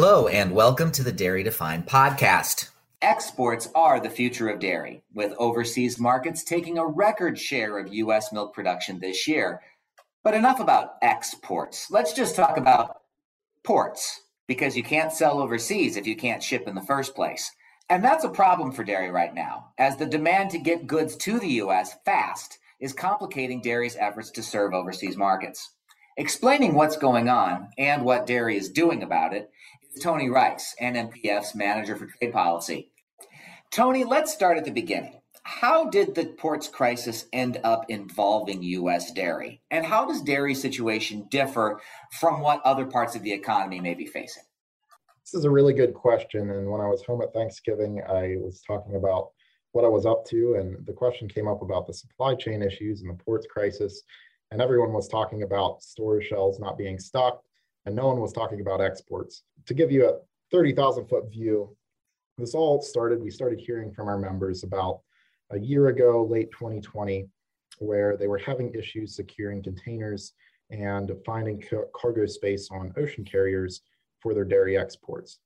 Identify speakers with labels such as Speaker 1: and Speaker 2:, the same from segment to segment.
Speaker 1: Hello, and welcome to the Dairy Defined podcast.
Speaker 2: Exports are the future of dairy, with overseas markets taking a record share of U.S. milk production this year. But enough about exports. Let's just talk about ports, because you can't sell overseas if you can't ship in the first place. And that's a problem for dairy right now, as the demand to get goods to the U.S. fast is complicating dairy's efforts to serve overseas markets. Explaining what's going on and what dairy is doing about it Tony Rice, NMPF's manager for trade policy. Tony, let's start at the beginning. How did the ports crisis end up involving U.S. dairy? And how does dairy's situation differ from what other parts of the economy may be facing?
Speaker 3: This is a really good question. And when I was home at Thanksgiving, I was talking about what I was up to, and the question came up about the supply chain issues and the ports crisis. And everyone was talking about storage shells not being stocked, and no one was talking about exports. To give you a 30,000 foot view, this all started, we started hearing from our members about a year ago, late 2020, where they were having issues securing containers and finding cargo space on ocean carriers for their dairy exports.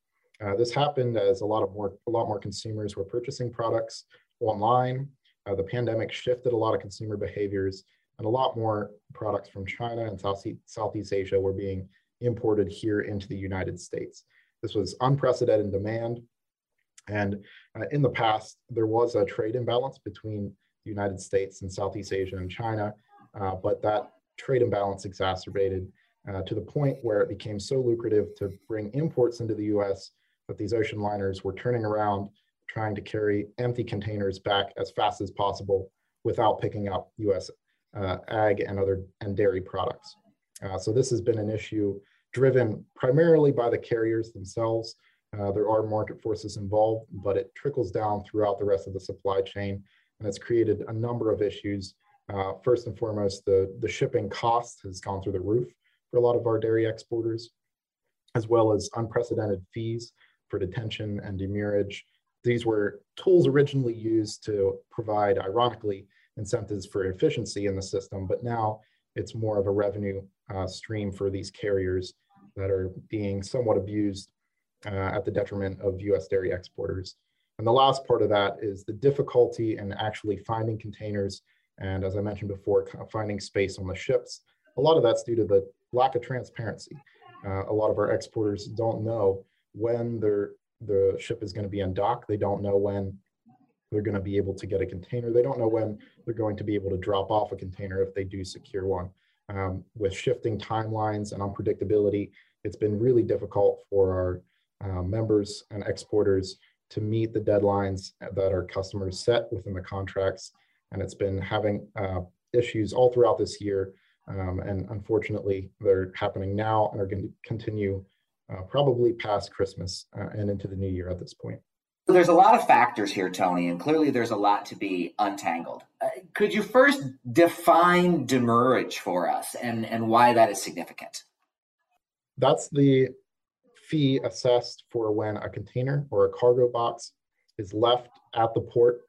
Speaker 3: Uh, this happened as a lot of more a lot more consumers were purchasing products online. Uh, the pandemic shifted a lot of consumer behaviors, and a lot more products from China and South, Southeast Asia were being imported here into the United States. This was unprecedented demand, and uh, in the past there was a trade imbalance between the United States and Southeast Asia and China, uh, but that trade imbalance exacerbated uh, to the point where it became so lucrative to bring imports into the US that these ocean liners were turning around trying to carry empty containers back as fast as possible without picking up US uh, ag and other and dairy products. Uh, so this has been an issue driven primarily by the carriers themselves. Uh, there are market forces involved, but it trickles down throughout the rest of the supply chain, and it's created a number of issues. Uh, first and foremost, the, the shipping cost has gone through the roof for a lot of our dairy exporters, as well as unprecedented fees for detention and demurrage. These were tools originally used to provide, ironically, incentives for efficiency in the system, but now it's more of a revenue uh, stream for these carriers that are being somewhat abused uh, at the detriment of US dairy exporters. And the last part of that is the difficulty in actually finding containers. And as I mentioned before, finding space on the ships. A lot of that's due to the lack of transparency. Uh, a lot of our exporters don't know when their the ship is going to be in dock. They don't know when they're going to be able to get a container. They don't know when they're going to be able to drop off a container if they do secure one. Um, with shifting timelines and unpredictability, it's been really difficult for our uh, members and exporters to meet the deadlines that our customers set within the contracts. And it's been having uh, issues all throughout this year um, and unfortunately, they're happening now and are going to continue uh, probably past Christmas uh, and into the new year at this point.
Speaker 2: There's a lot of factors here, Tony, and clearly there's a lot to be untangled. Uh, could you first define demurrage for us and, and why that is significant?
Speaker 3: That's the fee assessed for when a container or a cargo box is left at the port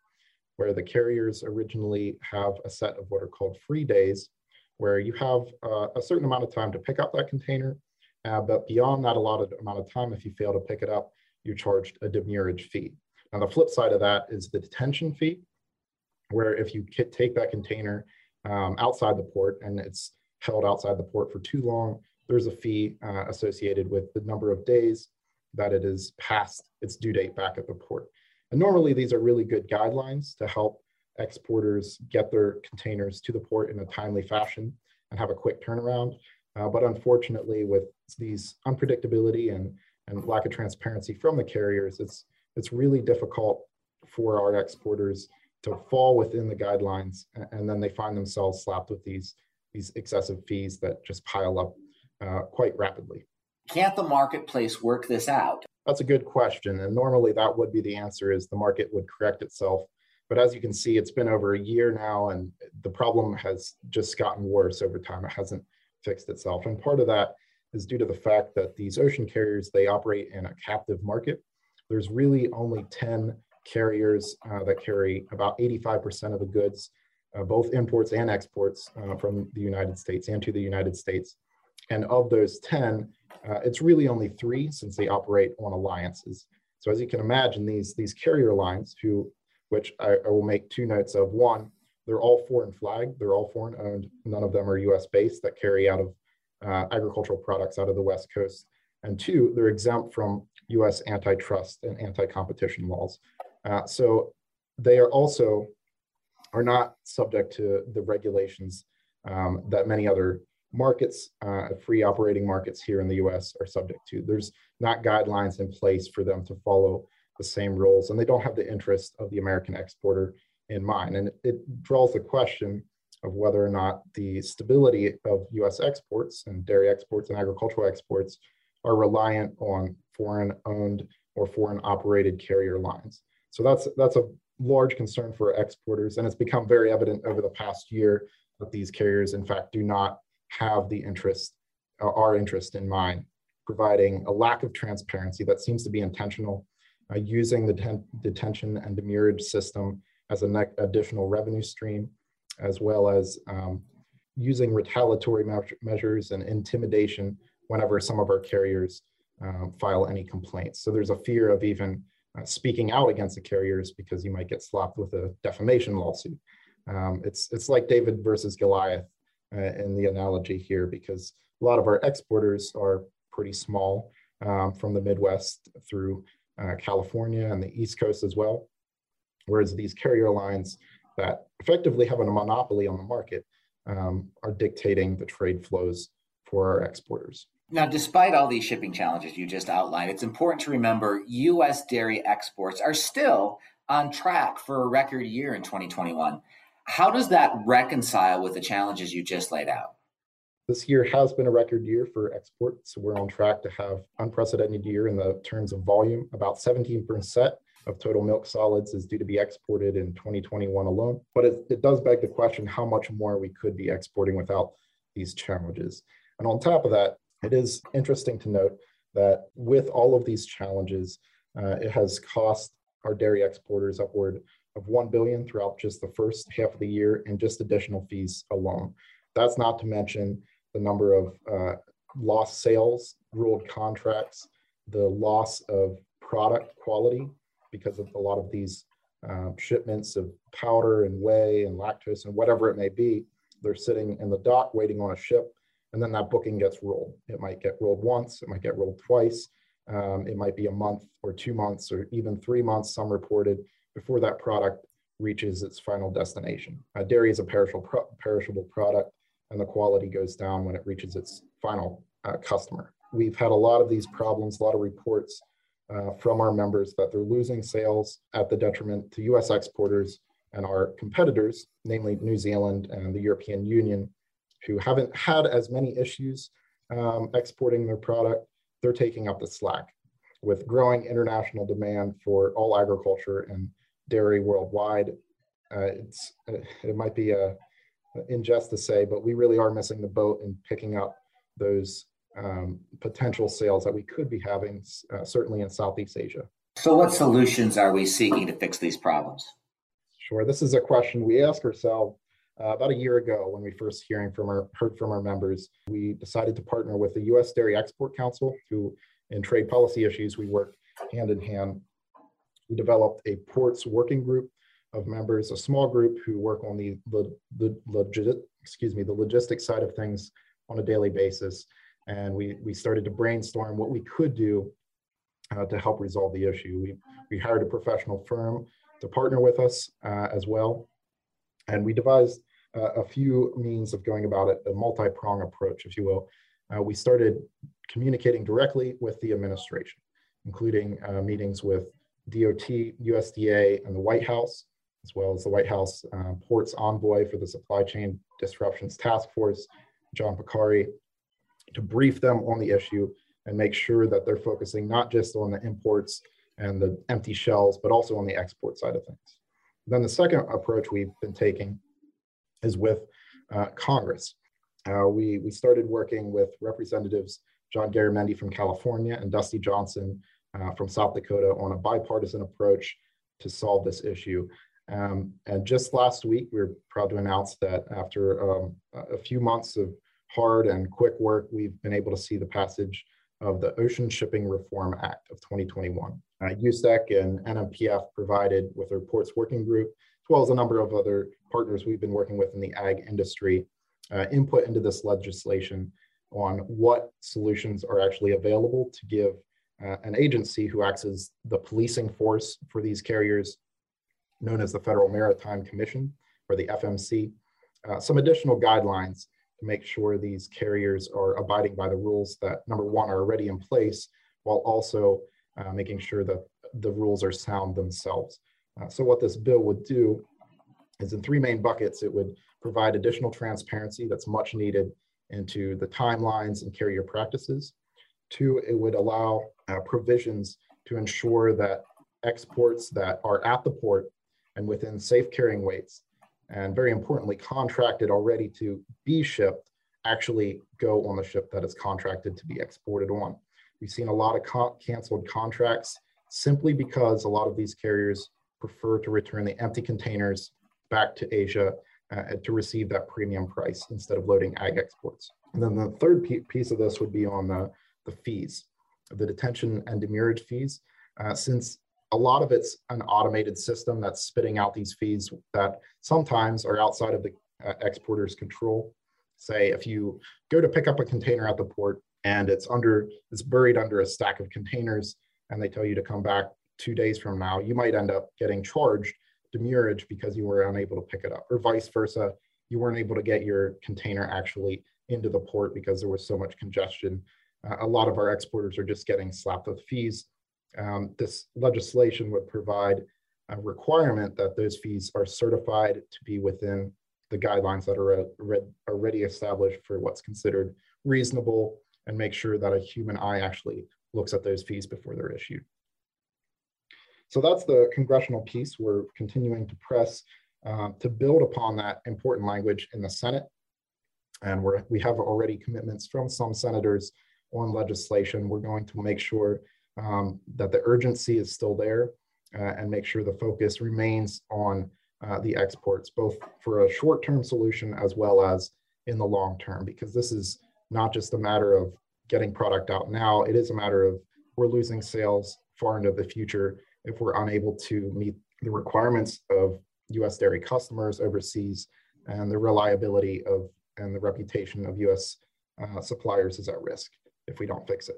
Speaker 3: where the carriers originally have a set of what are called free days where you have uh, a certain amount of time to pick up that container, uh, but beyond that allotted amount of time, if you fail to pick it up, you're charged a demurrage fee. Now, the flip side of that is the detention fee, where if you take that container um, outside the port and it's held outside the port for too long, there's a fee uh, associated with the number of days that it is past its due date back at the port. And normally these are really good guidelines to help exporters get their containers to the port in a timely fashion and have a quick turnaround. Uh, but unfortunately, with these unpredictability and, and lack of transparency from the carriers, it's, it's really difficult for our exporters to fall within the guidelines and then they find themselves slapped with these, these excessive fees that just pile up uh, quite rapidly.
Speaker 2: Can't the marketplace work this out?
Speaker 3: That's a good question. And normally that would be the answer is the market would correct itself but as you can see, it's been over a year now, and the problem has just gotten worse over time. It hasn't fixed itself. And part of that is due to the fact that these ocean carriers, they operate in a captive market. There's really only 10 carriers uh, that carry about 85% of the goods, uh, both imports and exports uh, from the United States and to the United States. And of those 10, uh, it's really only three since they operate on alliances. So as you can imagine, these, these carrier lines, who, which I, I will make two notes of. One, they're all foreign flagged, they're all foreign owned. None of them are US based that carry out of uh, agricultural products out of the West Coast. And two, they're exempt from US antitrust and anti competition laws. Uh, so they are also are not subject to the regulations um, that many other markets, uh, free operating markets here in the US are subject to. There's not guidelines in place for them to follow the same rules, and they don't have the interest of the American exporter in mind. And it draws the question of whether or not the stability of US exports and dairy exports and agricultural exports are reliant on foreign owned or foreign operated carrier lines. So that's that's a large concern for exporters, and it's become very evident over the past year that these carriers, in fact, do not have the interest, uh, our interest in mind, providing a lack of transparency that seems to be intentional, uh, using the ten- detention and demurrage system as an additional revenue stream, as well as um, using retaliatory measures and intimidation whenever some of our carriers um, file any complaints. So there's a fear of even uh, speaking out against the carriers because you might get slapped with a defamation lawsuit. Um, it's it's like David versus Goliath uh, in the analogy here because a lot of our exporters are pretty small um, from the Midwest through uh, California and the East Coast as well, whereas these carrier lines that effectively have a monopoly on the market um, are dictating the trade flows for our exporters.
Speaker 2: Now, despite all these shipping challenges you just outlined, it's important to remember U.S. dairy exports are still on track for a record year in 2021. How does that reconcile with the challenges you just laid out?
Speaker 3: This year has been a record year for exports. We're on track to have unprecedented year in the terms of volume. About 17% of total milk solids is due to be exported in 2021 alone. But it, it does beg the question how much more we could be exporting without these challenges. And on top of that, it is interesting to note that with all of these challenges, uh, it has cost our dairy exporters upward of 1 billion throughout just the first half of the year and just additional fees alone. That's not to mention the number of uh, lost sales, ruled contracts, the loss of product quality because of a lot of these uh, shipments of powder and whey and lactose and whatever it may be. They're sitting in the dock waiting on a ship and then that booking gets rolled. It might get rolled once, it might get rolled twice, um, it might be a month or two months or even three months, some reported, before that product reaches its final destination. Uh, dairy is a perishable, pro- perishable product, and the quality goes down when it reaches its final uh, customer. We've had a lot of these problems, a lot of reports uh, from our members that they're losing sales at the detriment to US exporters and our competitors, namely New Zealand and the European Union, who haven't had as many issues um, exporting their product, they're taking up the slack. With growing international demand for all agriculture and dairy worldwide, uh, it's uh, it might be a injustice to say, but we really are missing the boat in picking up those um, potential sales that we could be having, uh, certainly in Southeast Asia.
Speaker 2: So, what solutions are we seeking to fix these problems?
Speaker 3: Sure. This is a question we ask ourselves uh, about a year ago, when we first hearing from our heard from our members, we decided to partner with the U.S. Dairy Export Council, who in trade policy issues we work hand in hand. We developed a ports working group of members, a small group who work on the the, the legit, excuse me the logistics side of things on a daily basis, and we we started to brainstorm what we could do uh, to help resolve the issue. We we hired a professional firm to partner with us uh, as well and we devised uh, a few means of going about it, a multi-prong approach, if you will. Uh, we started communicating directly with the administration, including uh, meetings with DOT, USDA, and the White House, as well as the White House uh, Ports Envoy for the Supply Chain Disruptions Task Force, John Porcari, to brief them on the issue and make sure that they're focusing not just on the imports and the empty shells, but also on the export side of things. Then the second approach we've been taking is with uh, Congress. Uh, we, we started working with Representatives John Garamendi from California and Dusty Johnson uh, from South Dakota on a bipartisan approach to solve this issue. Um, and just last week, we were proud to announce that after um, a few months of hard and quick work, we've been able to see the passage of the Ocean Shipping Reform Act of 2021. Uh, USDEC and NMPF provided with our ports working group, as well as a number of other partners we've been working with in the ag industry, uh, input into this legislation on what solutions are actually available to give uh, an agency who acts as the policing force for these carriers, known as the Federal Maritime Commission, or the FMC, uh, some additional guidelines to make sure these carriers are abiding by the rules that, number one, are already in place, while also uh, making sure that the rules are sound themselves. Uh, so what this bill would do is in three main buckets, it would provide additional transparency that's much needed into the timelines and carrier practices. Two, it would allow uh, provisions to ensure that exports that are at the port and within safe carrying weights, and very importantly, contracted already to be shipped, actually go on the ship that is contracted to be exported on. We've seen a lot of con- canceled contracts simply because a lot of these carriers prefer to return the empty containers back to Asia uh, to receive that premium price instead of loading ag exports. And then the third piece of this would be on the, the fees, the detention and demurrage fees. Uh, since a lot of it's an automated system that's spitting out these fees that sometimes are outside of the uh, exporter's control. Say if you go to pick up a container at the port and it's under it's buried under a stack of containers and they tell you to come back two days from now, you might end up getting charged demurrage because you were unable to pick it up, or vice versa. You weren't able to get your container actually into the port because there was so much congestion. Uh, a lot of our exporters are just getting slapped with fees. Um, this legislation would provide a requirement that those fees are certified to be within the guidelines that are already established for what's considered reasonable and make sure that a human eye actually looks at those fees before they're issued. So that's the congressional piece. We're continuing to press uh, to build upon that important language in the Senate. And we're, we have already commitments from some senators on legislation. We're going to make sure um, that the urgency is still there uh, and make sure the focus remains on uh, the exports, both for a short-term solution as well as in the long term, because this is not just a matter of getting product out now, it is a matter of we're losing sales far into the future if we're unable to meet the requirements of US dairy customers overseas and the reliability of and the reputation of US uh, suppliers is at risk if we don't fix it.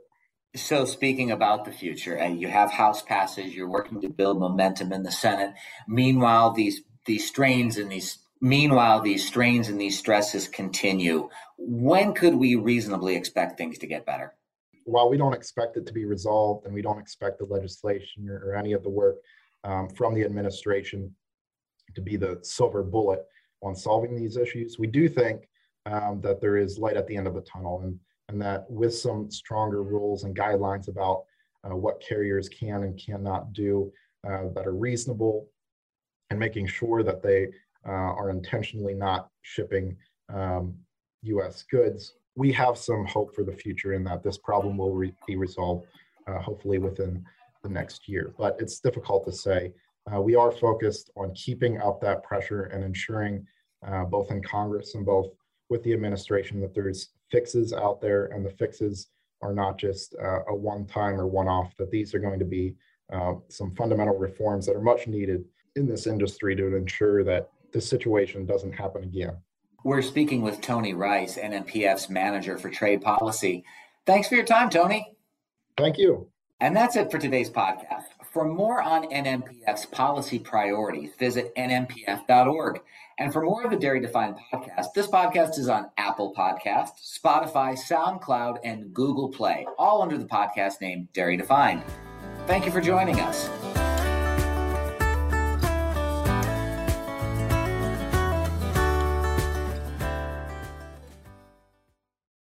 Speaker 2: So, speaking about the future, and you have House passes, you're working to build momentum in the Senate. Meanwhile, these these strains and these meanwhile these strains and these stresses continue. When could we reasonably expect things to get better?
Speaker 3: while we don't expect it to be resolved and we don't expect the legislation or, or any of the work um, from the administration to be the silver bullet on solving these issues, we do think um, that there is light at the end of the tunnel and, and that with some stronger rules and guidelines about uh, what carriers can and cannot do uh, that are reasonable and making sure that they uh, are intentionally not shipping um, US goods we have some hope for the future in that this problem will re- be resolved uh, hopefully within the next year. But it's difficult to say. Uh, we are focused on keeping up that pressure and ensuring, uh, both in Congress and both with the administration, that there's fixes out there and the fixes are not just uh, a one time or one off, that these are going to be uh, some fundamental reforms that are much needed in this industry to ensure that this situation doesn't happen again.
Speaker 2: We're speaking with Tony Rice, NMPF's manager for trade policy. Thanks for your time, Tony.
Speaker 3: Thank you.
Speaker 2: And that's it for today's podcast. For more on NMPF's policy priorities, visit nmpf.org. And for more of the Dairy Defined podcast, this podcast is on Apple Podcast, Spotify, SoundCloud, and Google Play, all under the podcast name Dairy Defined. Thank you for joining us.